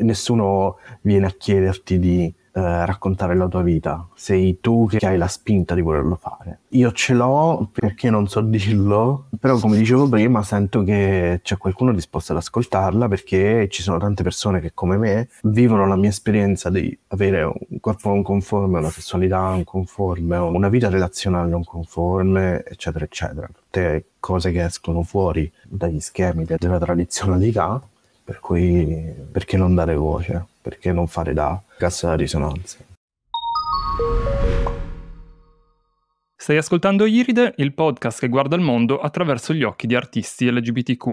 nessuno viene a chiederti di eh, raccontare la tua vita, sei tu che hai la spinta di volerlo fare. Io ce l'ho perché non so dirlo, però come dicevo prima sento che c'è qualcuno disposto ad ascoltarla perché ci sono tante persone che come me vivono la mia esperienza di avere un corpo non conforme, una sessualità non conforme, una vita relazionale non conforme, eccetera, eccetera. Tutte cose che escono fuori dagli schemi della tradizionalità per cui perché non dare voce? Perché non fare da cassa di risonanza? Stai ascoltando Iride, il podcast che guarda il mondo attraverso gli occhi di artisti LGBTQ.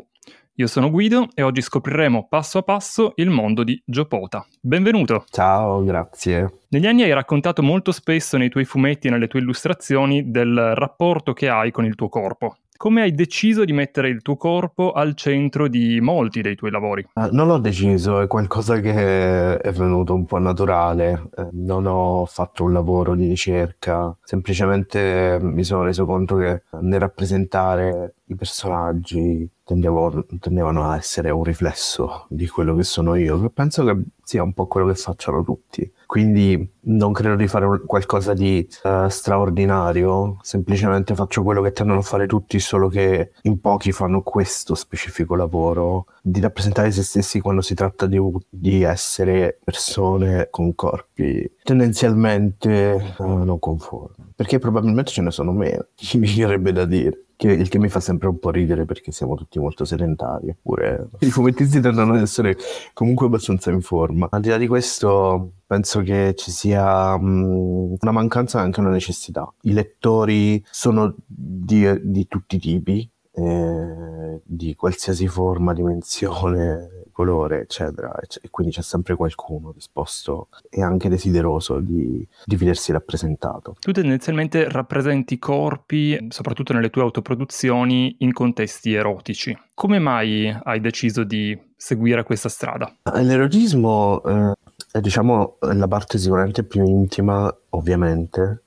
Io sono Guido e oggi scopriremo passo a passo il mondo di Giopota. Benvenuto! Ciao, grazie. Negli anni hai raccontato molto spesso nei tuoi fumetti e nelle tue illustrazioni del rapporto che hai con il tuo corpo. Come hai deciso di mettere il tuo corpo al centro di molti dei tuoi lavori? Uh, non l'ho deciso, è qualcosa che è venuto un po' naturale. Uh, non ho fatto un lavoro di ricerca, semplicemente mi sono reso conto che nel rappresentare i personaggi tendevo, tendevano a essere un riflesso di quello che sono io, penso che sia un po' quello che facciano tutti. Quindi non credo di fare qualcosa di uh, straordinario, semplicemente faccio quello che tendono a fare tutti, solo che in pochi fanno questo specifico lavoro di rappresentare se stessi quando si tratta di, di essere persone con corpi tendenzialmente uh, non conformi. Perché probabilmente ce ne sono meno, mi verrebbe da dire che, il che mi fa sempre un po' ridere perché siamo tutti molto sedentari. Eppure i fumettisti tendono ad essere comunque abbastanza in forma. Al di là di questo, penso che ci sia um, una mancanza e anche una necessità. I lettori sono di, di tutti i tipi, eh, di qualsiasi forma, dimensione, colore, eccetera. E quindi c'è sempre qualcuno disposto e anche desideroso di, di vedersi rappresentato. Tu tendenzialmente rappresenti corpi, soprattutto nelle tue autoproduzioni, in contesti erotici. Come mai hai deciso di seguire questa strada? L'erotismo eh, è diciamo la parte sicuramente più intima, ovviamente,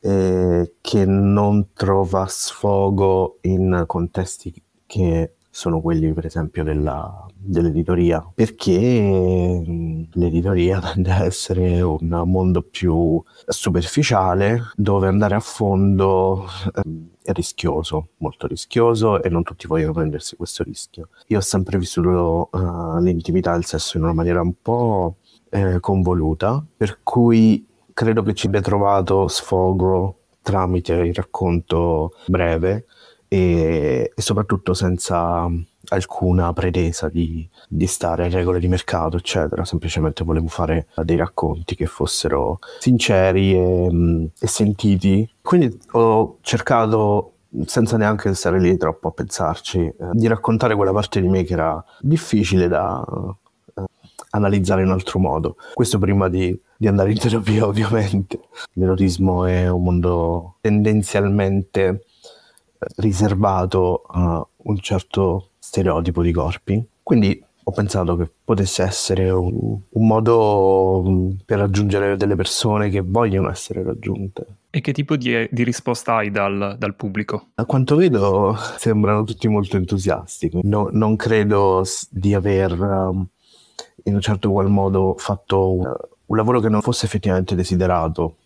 eh, che non trova sfogo in contesti che sono quelli per esempio della, dell'editoria, perché l'editoria tende a essere un mondo più superficiale dove andare a fondo è rischioso, molto rischioso e non tutti vogliono prendersi questo rischio. Io ho sempre vissuto uh, l'intimità del sesso in una maniera un po' eh, convoluta, per cui credo che ci abbia trovato sfogo tramite il racconto breve e, e soprattutto senza alcuna pretesa di, di, stare a regole di mercato, eccetera. Semplicemente volevo fare dei racconti che fossero sinceri e, e sentiti. Quindi ho cercato senza neanche stare lì troppo a pensarci, eh, di raccontare quella parte di me che era difficile da eh, analizzare in altro modo. Questo prima di, di andare in terapia, ovviamente. L'erotismo è un mondo tendenzialmente riservato a un certo stereotipo di corpi. Quindi ho pensato che potesse essere un, un, modo mm, per raggiungere delle persone che vogliono essere raggiunte. E che tipo di, di risposta hai dal, dal, pubblico? A quanto vedo sembrano tutti molto entusiasti. No, non credo di aver um, in un certo qual modo fatto un, un lavoro che non fosse effettivamente desiderato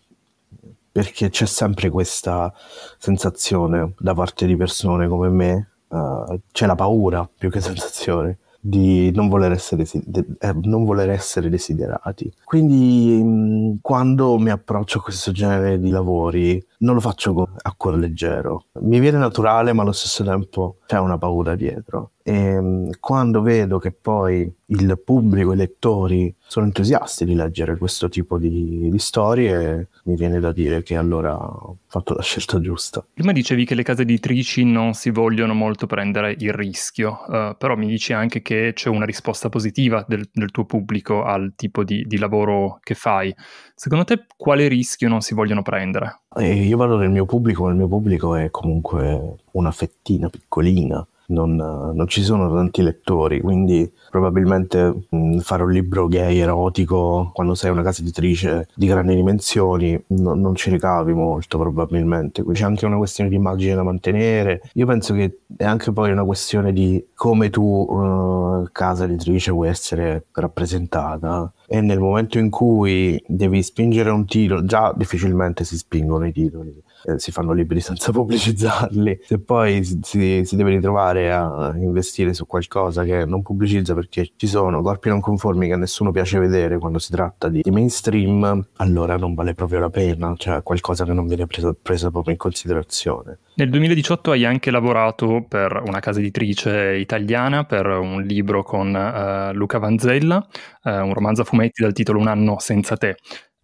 perché c'è sempre questa sensazione da parte di persone come me, uh, c'è la paura più che sensazione di non voler essere, eh, non voler essere desiderati. Quindi mh, quando mi approccio a questo genere di lavori non lo faccio a cuore leggero, mi viene naturale ma allo stesso tempo c'è una paura dietro. E mh, quando vedo che poi il pubblico, i lettori sono entusiasti di leggere questo tipo di, di storie, mi viene da dire che allora ho fatto la scelta giusta. Prima dicevi che le case editrici non si vogliono molto prendere il rischio, uh, però mi dici anche che c'è una risposta positiva del, del tuo pubblico al tipo di, di, lavoro che fai. Secondo te quale rischio non si vogliono prendere? Io vado nel mio pubblico, il mio pubblico è comunque una fettina piccolina non, non ci sono tanti lettori, quindi probabilmente mh, fare un libro gay erotico quando sei una casa editrice di grandi dimensioni no, non ci ricavi molto probabilmente. Quindi c'è anche una questione di immagine da mantenere. Io penso che è anche poi una questione di come tu, uh, casa editrice, vuoi essere rappresentata e nel momento in cui devi spingere un titolo, già difficilmente si spingono i titoli, eh, si fanno libri senza pubblicizzarli, se poi si, si, deve ritrovare a investire su qualcosa che non pubblicizza perché ci sono corpi non conformi che a nessuno piace vedere quando si tratta di, di mainstream, allora non vale proprio la pena, cioè qualcosa che non viene preso, preso proprio in considerazione. Nel 2018 hai anche lavorato per una casa editrice italiana per un libro con uh, Luca Vanzella, uh, un romanzo a fumetti dal titolo Un anno senza te.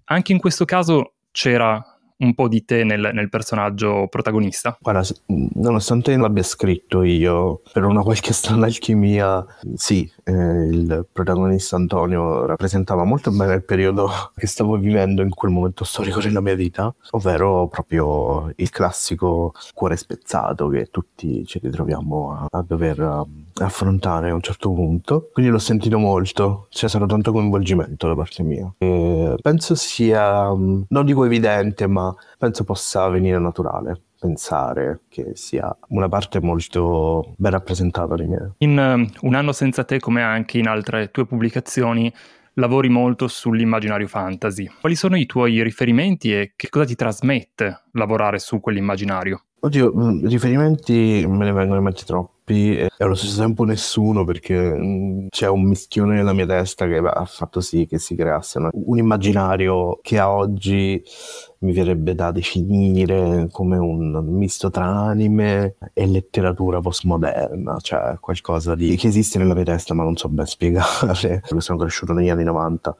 Anche in questo caso c'era un po' di te nel, nel personaggio protagonista? Guarda, nonostante non l'abbia scritto io, per una qualche strana alchimia, sì, eh, il protagonista Antonio rappresentava molto bene il periodo che stavo vivendo in quel momento storico della mia vita, ovvero proprio il classico cuore spezzato che tutti ci ritroviamo a, a dover um, affrontare a un certo punto. Quindi l'ho sentito molto, c'è stato tanto coinvolgimento da parte mia. E penso sia, um, non dico evidente, ma penso possa venire naturale pensare che sia una parte molto ben rappresentata di me. In uh, Un anno senza te, come anche in altre tue pubblicazioni, lavori molto sull'immaginario fantasy. Quali sono i tuoi riferimenti e che cosa ti trasmette lavorare su quell'immaginario? Oddio, mm, riferimenti me ne vengono in mente troppi e allo stesso tempo nessuno perché mm, c'è un mischione nella mia testa che ha fatto sì che si creasse un immaginario che a oggi mi verrebbe da definire come un misto tra anime e letteratura postmoderna, cioè qualcosa di, che esiste nella mia testa ma non so ben spiegare, perché sono cresciuto negli anni 90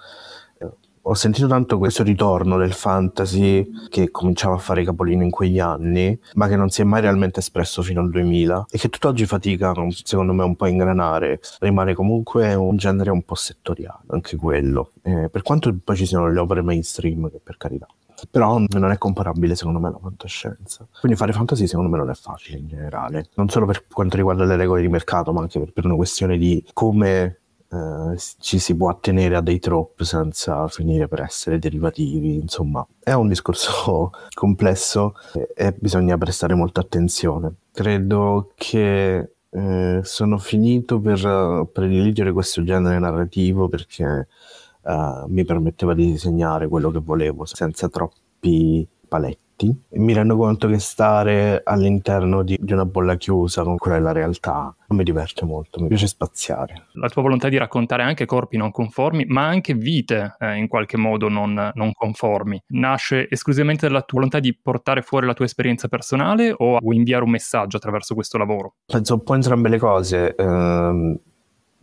ho sentito tanto questo ritorno del fantasy che cominciava a fare capolino in quegli anni, ma che non si è mai realmente espresso fino al 2000 e che tutt'oggi fatica, secondo me, un po' a ingranare. Rimane comunque un genere un po' settoriale, anche quello. Eh, per quanto poi ci siano le opere mainstream, che per carità. Però non è comparabile secondo me alla fantascienza. Quindi fare fantasy secondo me non è facile in generale. Non solo per quanto riguarda le regole di mercato, ma anche per, per una questione di come Uh, ci si può attenere a dei troppi senza finire per essere derivativi, insomma è un discorso complesso e, bisogna prestare molta attenzione. Credo che eh, sono finito per prediligere questo genere narrativo perché uh, mi permetteva di disegnare quello che volevo senza troppi paletti fatti, mi rendo conto che stare all'interno di, di una bolla chiusa con quella è la realtà non mi diverte molto, mi piace spaziare. La tua volontà di raccontare anche corpi non conformi, ma anche vite eh, in qualche modo non, non, conformi, nasce esclusivamente dalla tua volontà di portare fuori la tua esperienza personale o vuoi inviare un messaggio attraverso questo lavoro? Penso un po' entrambe le cose. Eh,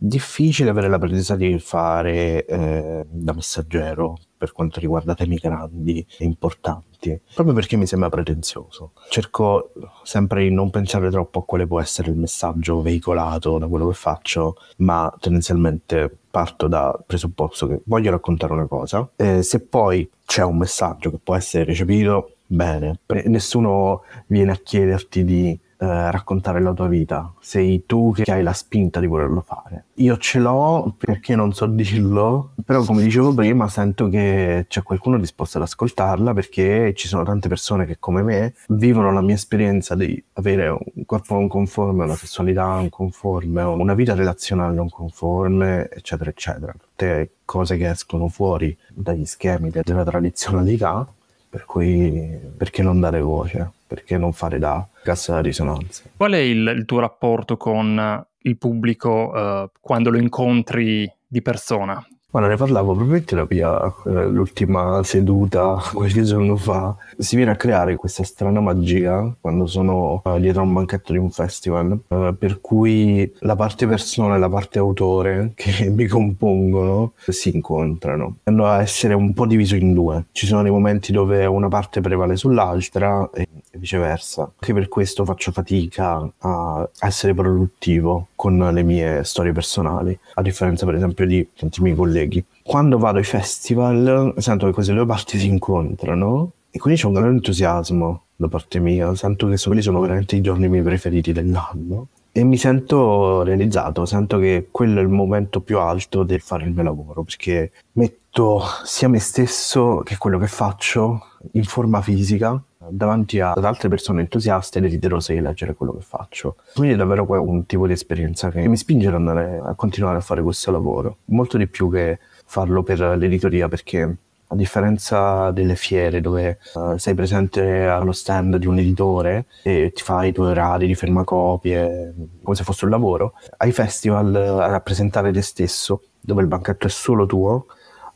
difficile avere la pretesa di fare eh, da messaggero per quanto riguarda temi grandi e importanti, proprio perché mi sembra pretenzioso. Cerco sempre di non pensare troppo a quale può essere il messaggio veicolato da quello che faccio, ma tendenzialmente parto dal presupposto che voglio raccontare una cosa e se poi c'è un messaggio che può essere recepito, bene. Nessuno viene a chiederti di eh, raccontare la tua vita, sei tu che hai la spinta di volerlo fare. Io ce l'ho perché non so dirlo, però come dicevo prima sento che c'è qualcuno disposto ad ascoltarla perché ci sono tante persone che come me vivono la mia esperienza di avere un corpo non conforme, una sessualità non conforme, una vita relazionale non conforme, eccetera, eccetera. Tutte cose che escono fuori dagli schemi della tradizionalità, per cui perché non dare voce? perché non fare da cassa da risonanza. Qual è il, il tuo rapporto con il pubblico uh, quando lo incontri di persona? Guarda, ne parlavo proprio in terapia eh, l'ultima seduta qualche giorno fa. Si viene a creare questa strana magia quando sono uh, dietro a un banchetto di un festival, uh, per cui la parte persona e la parte autore che mi compongono si incontrano. Tendono a essere un po' diviso in due. Ci sono dei momenti dove una parte prevale sull'altra e viceversa. Anche per questo faccio fatica a essere produttivo con le mie storie personali, a differenza per esempio di tanti miei colleghi. Quando vado ai festival sento che queste due parti si incontrano e quindi c'è un grande entusiasmo da parte mia, sento che quelli sono veramente i giorni miei preferiti dell'anno e mi sento realizzato, sento che quello è il momento più alto del fare il mio lavoro, perché metto sia me stesso che quello che faccio in forma fisica davanti ad altre persone entusiaste desiderose di leggere quello che faccio. Quindi è davvero un tipo di esperienza che mi spinge ad andare a continuare a fare questo lavoro, molto di più che farlo per l'editoria, perché a differenza delle fiere dove uh, sei presente allo stand di un editore e ti fai i tuoi orari di fermacopie come se fosse un lavoro, ai festival a rappresentare te stesso, dove il banchetto è solo tuo,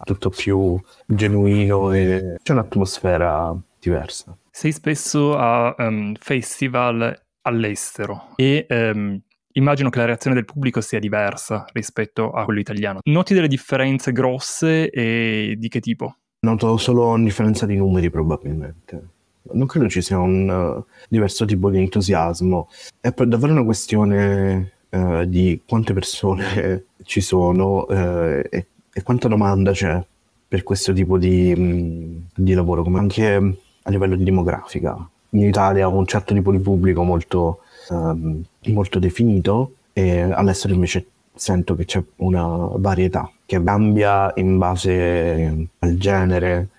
tutto più genuino e c'è un'atmosfera diversa. Sei spesso a um, festival all'estero e um, immagino che la reazione del pubblico sia diversa rispetto a quello italiano. Noti delle differenze grosse e di che tipo? Noto solo una differenza di numeri probabilmente. Non credo ci sia un uh, diverso tipo di entusiasmo. È davvero una questione uh, di quante persone ci sono uh, e, e, quanta domanda c'è per questo tipo di, mh, mm, di lavoro, come anche a livello di demografica. In Italia ho un certo tipo di pubblico molto, um, molto definito e all'estero invece sento che c'è una varietà che cambia in base al genere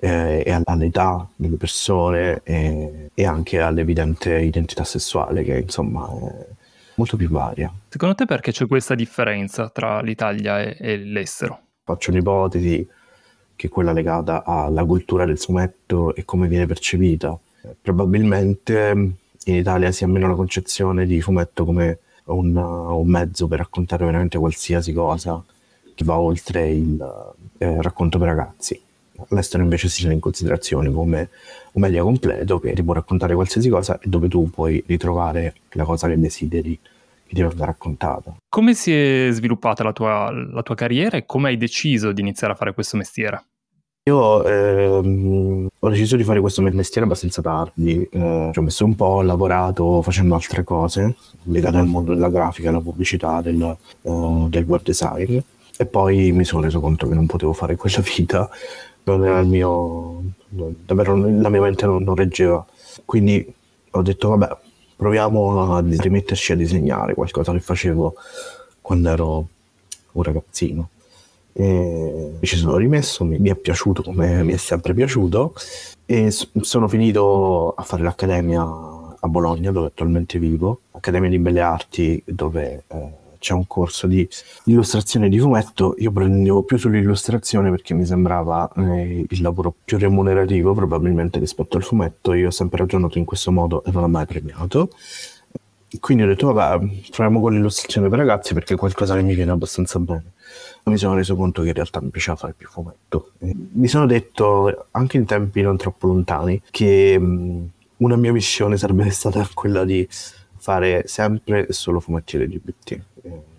eh, e all'età delle persone e, e, anche all'evidente identità sessuale che insomma è molto più varia. Secondo te perché c'è questa differenza tra l'Italia e, e l'estero? Faccio un'ipotesi che è quella legata alla cultura del fumetto e come viene percepita. Probabilmente in Italia si ha meno la concezione di fumetto come un, un mezzo per raccontare veramente qualsiasi cosa che va oltre il eh, racconto per ragazzi. All'estero invece si tiene in considerazione come un media completo che ti può raccontare qualsiasi cosa e dove tu puoi ritrovare la cosa che desideri che ti venga raccontata. Come si è sviluppata la tua, la tua carriera e come hai deciso di iniziare a fare questo mestiere? Io ehm, ho deciso di fare questo mestiere abbastanza tardi, eh, ci ho messo un po', ho lavorato facendo altre cose legate al mondo della grafica, della pubblicità, del, uh, del web design e poi mi sono reso conto che non potevo fare quella vita, non era il mio, davvero la mia mente non, non reggeva, quindi ho detto vabbè proviamo a rimetterci a disegnare qualcosa che facevo quando ero un ragazzino. E ci sono rimesso, mi, mi, è piaciuto come mi è sempre piaciuto e s- sono finito a fare l'accademia a Bologna dove attualmente vivo, Accademia di Belle Arti dove eh, c'è un corso di illustrazione di fumetto, io prendevo più sull'illustrazione perché mi sembrava eh, il lavoro più remunerativo probabilmente rispetto al fumetto, io ho sempre ragionato in questo modo e non l'ho mai premiato quindi ho detto vabbè proviamo con l'illustrazione per ragazzi perché è qualcosa che mi viene abbastanza bene mi sono reso conto che in realtà mi piaceva fare più fumetto. Mi sono detto, anche in tempi non troppo lontani, che um, una mia missione sarebbe stata quella di fare sempre e solo fumetti LGBT.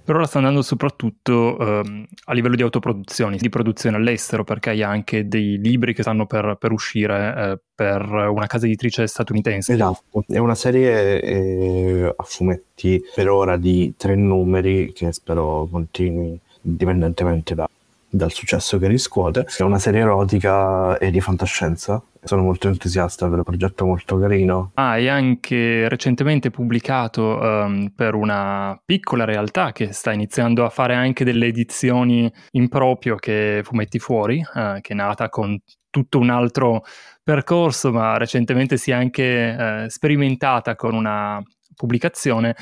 Però ora sta andando soprattutto um, a livello di autoproduzioni, di produzione all'estero, perché hai anche dei libri che stanno per, per uscire eh, per una casa editrice statunitense. Esatto, è una serie eh, a fumetti per ora di tre numeri che spero continui indipendentemente da, dal successo che riscuote. È una serie erotica e di fantascienza. Sono molto entusiasta del progetto molto carino. Ah, hai anche recentemente pubblicato um, per una piccola realtà che sta iniziando a fare anche delle edizioni in proprio che fumetti fuori, uh, che è nata con tutto un altro percorso, ma recentemente si è anche uh, sperimentata con una pubblicazione.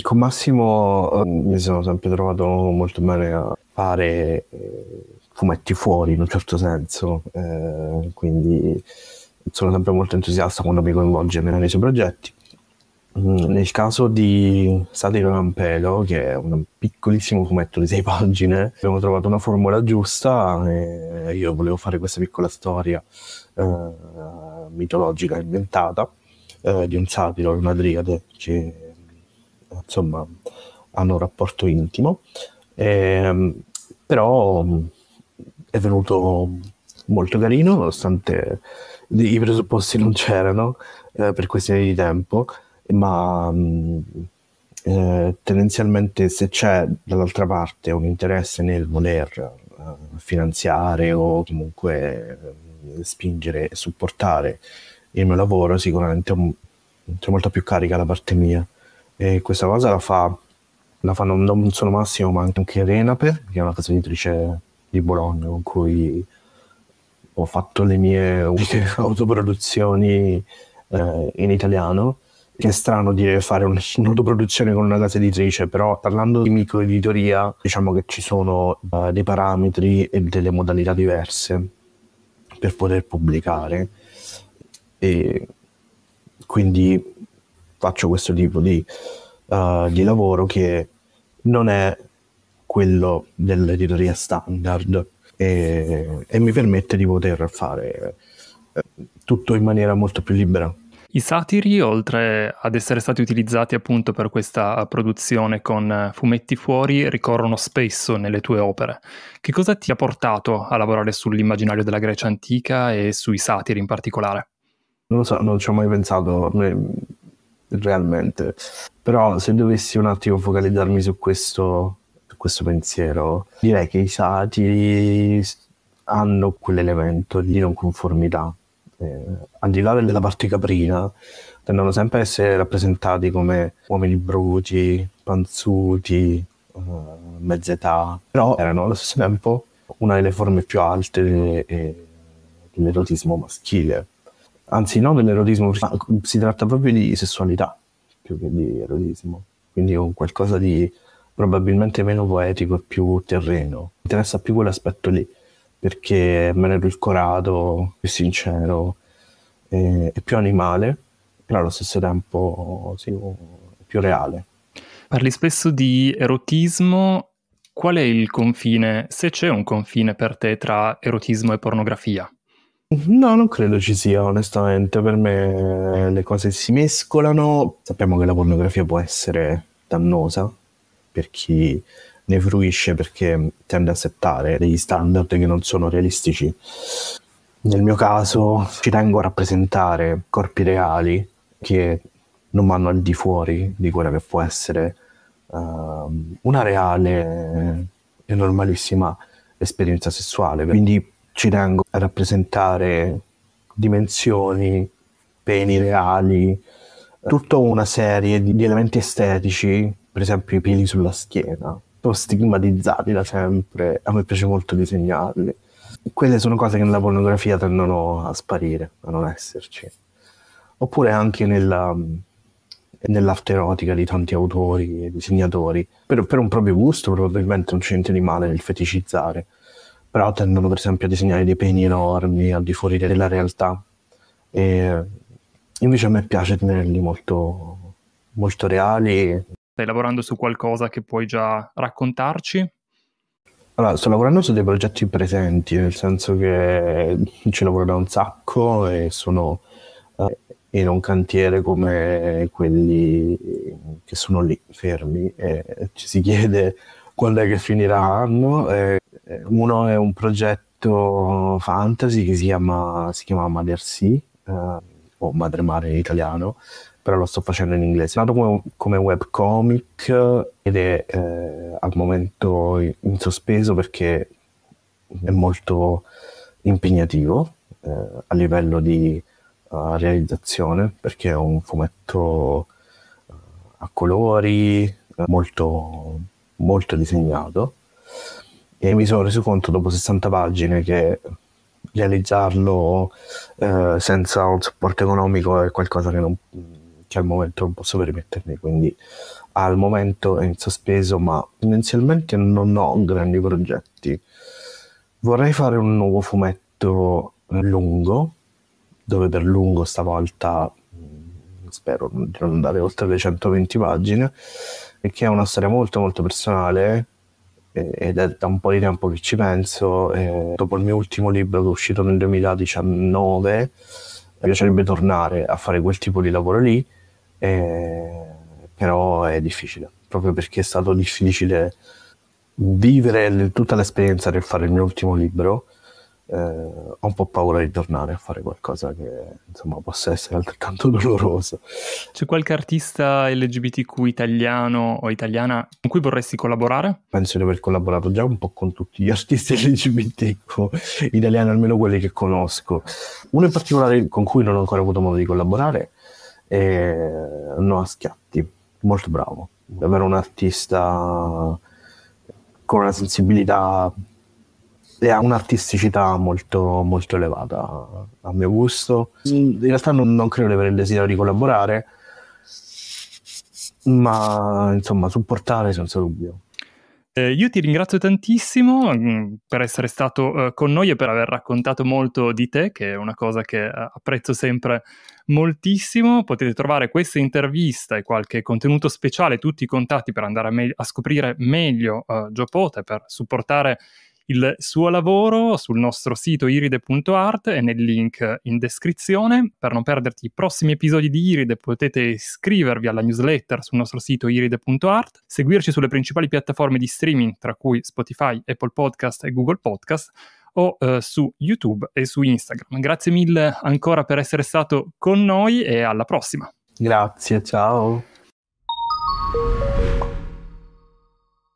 Con Massimo eh, mi sono sempre trovato molto bene a fare eh, fumetti fuori in un certo senso, eh, quindi sono sempre molto entusiasta quando mi coinvolge nei suoi progetti. Mm, nel caso di Satiro Lampelo, che è un piccolissimo fumetto di sei pagine, abbiamo trovato una formula giusta e io volevo fare questa piccola storia eh, mitologica inventata eh, di un satiro e una driade che insomma hanno un rapporto intimo, eh, però è venuto molto carino nonostante i presupposti non c'erano eh, per questioni di tempo, ma mh, eh, tendenzialmente se c'è dall'altra parte un interesse nel voler uh, finanziare o comunque uh, spingere e supportare il mio lavoro sicuramente c'è molta più carica da parte mia. E questa cosa la fa, la fa non, solo Massimo, ma anche Renape, che è una casa editrice di Bologna con cui ho fatto le mie autoproduzioni eh, in italiano. Che è strano dire fare un'autoproduzione con una casa editrice, però parlando di microeditoria, diciamo che ci sono uh, dei parametri e delle modalità diverse per poter pubblicare. E quindi faccio questo tipo di, uh, di lavoro che non è quello dell'editoria standard e, e mi permette di poter fare eh, tutto in maniera molto più libera. I satiri, oltre ad essere stati utilizzati appunto per questa produzione con fumetti fuori, ricorrono spesso nelle tue opere. Che cosa ti ha portato a lavorare sull'immaginario della Grecia antica e sui satiri in particolare? Non lo so, non ci ho mai pensato realmente, però se dovessi un attimo focalizzarmi su questo, questo pensiero. Direi che i satiri hanno quell'elemento di non conformità. Eh, al di là della parte caprina, tendono sempre a essere rappresentati come uomini bruti, panzuti, uh, mezz'età, però erano allo stesso tempo una delle forme più alte dell'erotismo maschile. Anzi, non dell'erotismo, si tratta proprio di sessualità più che di erotismo. Quindi un qualcosa di probabilmente meno poetico e più terreno. Mi interessa più quell'aspetto lì, perché è meno edulcorato, più sincero e più animale, però allo stesso tempo sì, più reale. Parli spesso di erotismo, qual è il confine, se c'è un confine per te tra erotismo e pornografia? No, non credo ci sia, onestamente. Per me le cose si mescolano. Sappiamo che la pornografia può essere dannosa, per chi ne fruisce perché tende a settare degli standard che non sono realistici. Nel mio caso ci tengo a rappresentare corpi reali che non vanno al di fuori di quella che può essere uh, una reale e normalissima esperienza sessuale. Quindi ci tengo a rappresentare dimensioni, peni reali, tutta una serie di, di elementi estetici per esempio i peli sulla schiena, stigmatizzati da sempre, a me piace molto disegnarli. Quelle sono cose che nella pornografia tendono a sparire, a non esserci. Oppure anche nella, nell'arte erotica di tanti autori e disegnatori. Per, per, un proprio gusto probabilmente non c'è niente di male nel feticizzare, però tendono per esempio a disegnare dei peni enormi al di fuori della realtà. E invece a me piace tenerli molto, molto reali Stai lavorando su qualcosa che puoi già raccontarci? Allora, sto lavorando su dei progetti presenti, nel senso che ci lavoro da un sacco e sono eh, in un cantiere come quelli che sono lì fermi e ci si chiede quando è che finiranno. E uno è un progetto fantasy che si chiama, si chiama Mother Sea, eh, o Madre Mare in italiano, però lo sto facendo in inglese. È nato come, come webcomic ed è eh, al momento in sospeso perché è molto impegnativo eh, a livello di uh, realizzazione perché è un fumetto uh, a colori molto, molto disegnato e mi sono reso conto dopo 60 pagine che realizzarlo eh, senza un supporto economico è qualcosa che non che al momento non posso permettermi, quindi al momento è in sospeso, ma tendenzialmente non ho grandi progetti. Vorrei fare un nuovo fumetto lungo, dove per lungo stavolta spero di non andare oltre le 120 pagine, e che è una storia molto molto personale ed è da un po' di tempo che ci penso. dopo il mio ultimo libro che è uscito nel 2019, mi piacerebbe tornare a fare quel tipo di lavoro lì eh, però è difficile, proprio perché è stato difficile vivere tutta l'esperienza del fare il mio ultimo libro. Eh, ho un po' paura di tornare a fare qualcosa che insomma possa essere altrettanto doloroso. C'è qualche artista LGBTQ italiano o italiana con cui vorresti collaborare? Penso di aver collaborato già un po' con tutti gli artisti LGBTQ italiani, almeno quelli che conosco. Uno in particolare con cui non ho ancora avuto modo di collaborare e Noah Schiatti, molto bravo, davvero un artista con una sensibilità e ha un'artisticità molto, molto elevata a mio gusto. In realtà non, non credo di avere il desiderio di collaborare, ma insomma supportare senza dubbio. Eh, io ti ringrazio tantissimo mm, per essere stato eh, con noi e per aver raccontato molto di te, che è una cosa che eh, apprezzo sempre moltissimo. Potete trovare questa intervista e qualche contenuto speciale, tutti i contatti per andare a, me- a scoprire meglio Joe Pote, per supportare il suo lavoro sul nostro sito iride.art e nel link in descrizione. Per non perderti i prossimi episodi di Iride potete iscrivervi alla newsletter sul nostro sito iride.art, seguirci sulle principali piattaforme di streaming tra cui Spotify, Apple Podcast e Google Podcast o eh, su YouTube e su Instagram. Grazie mille ancora per essere stato con noi e alla prossima. Grazie, ciao.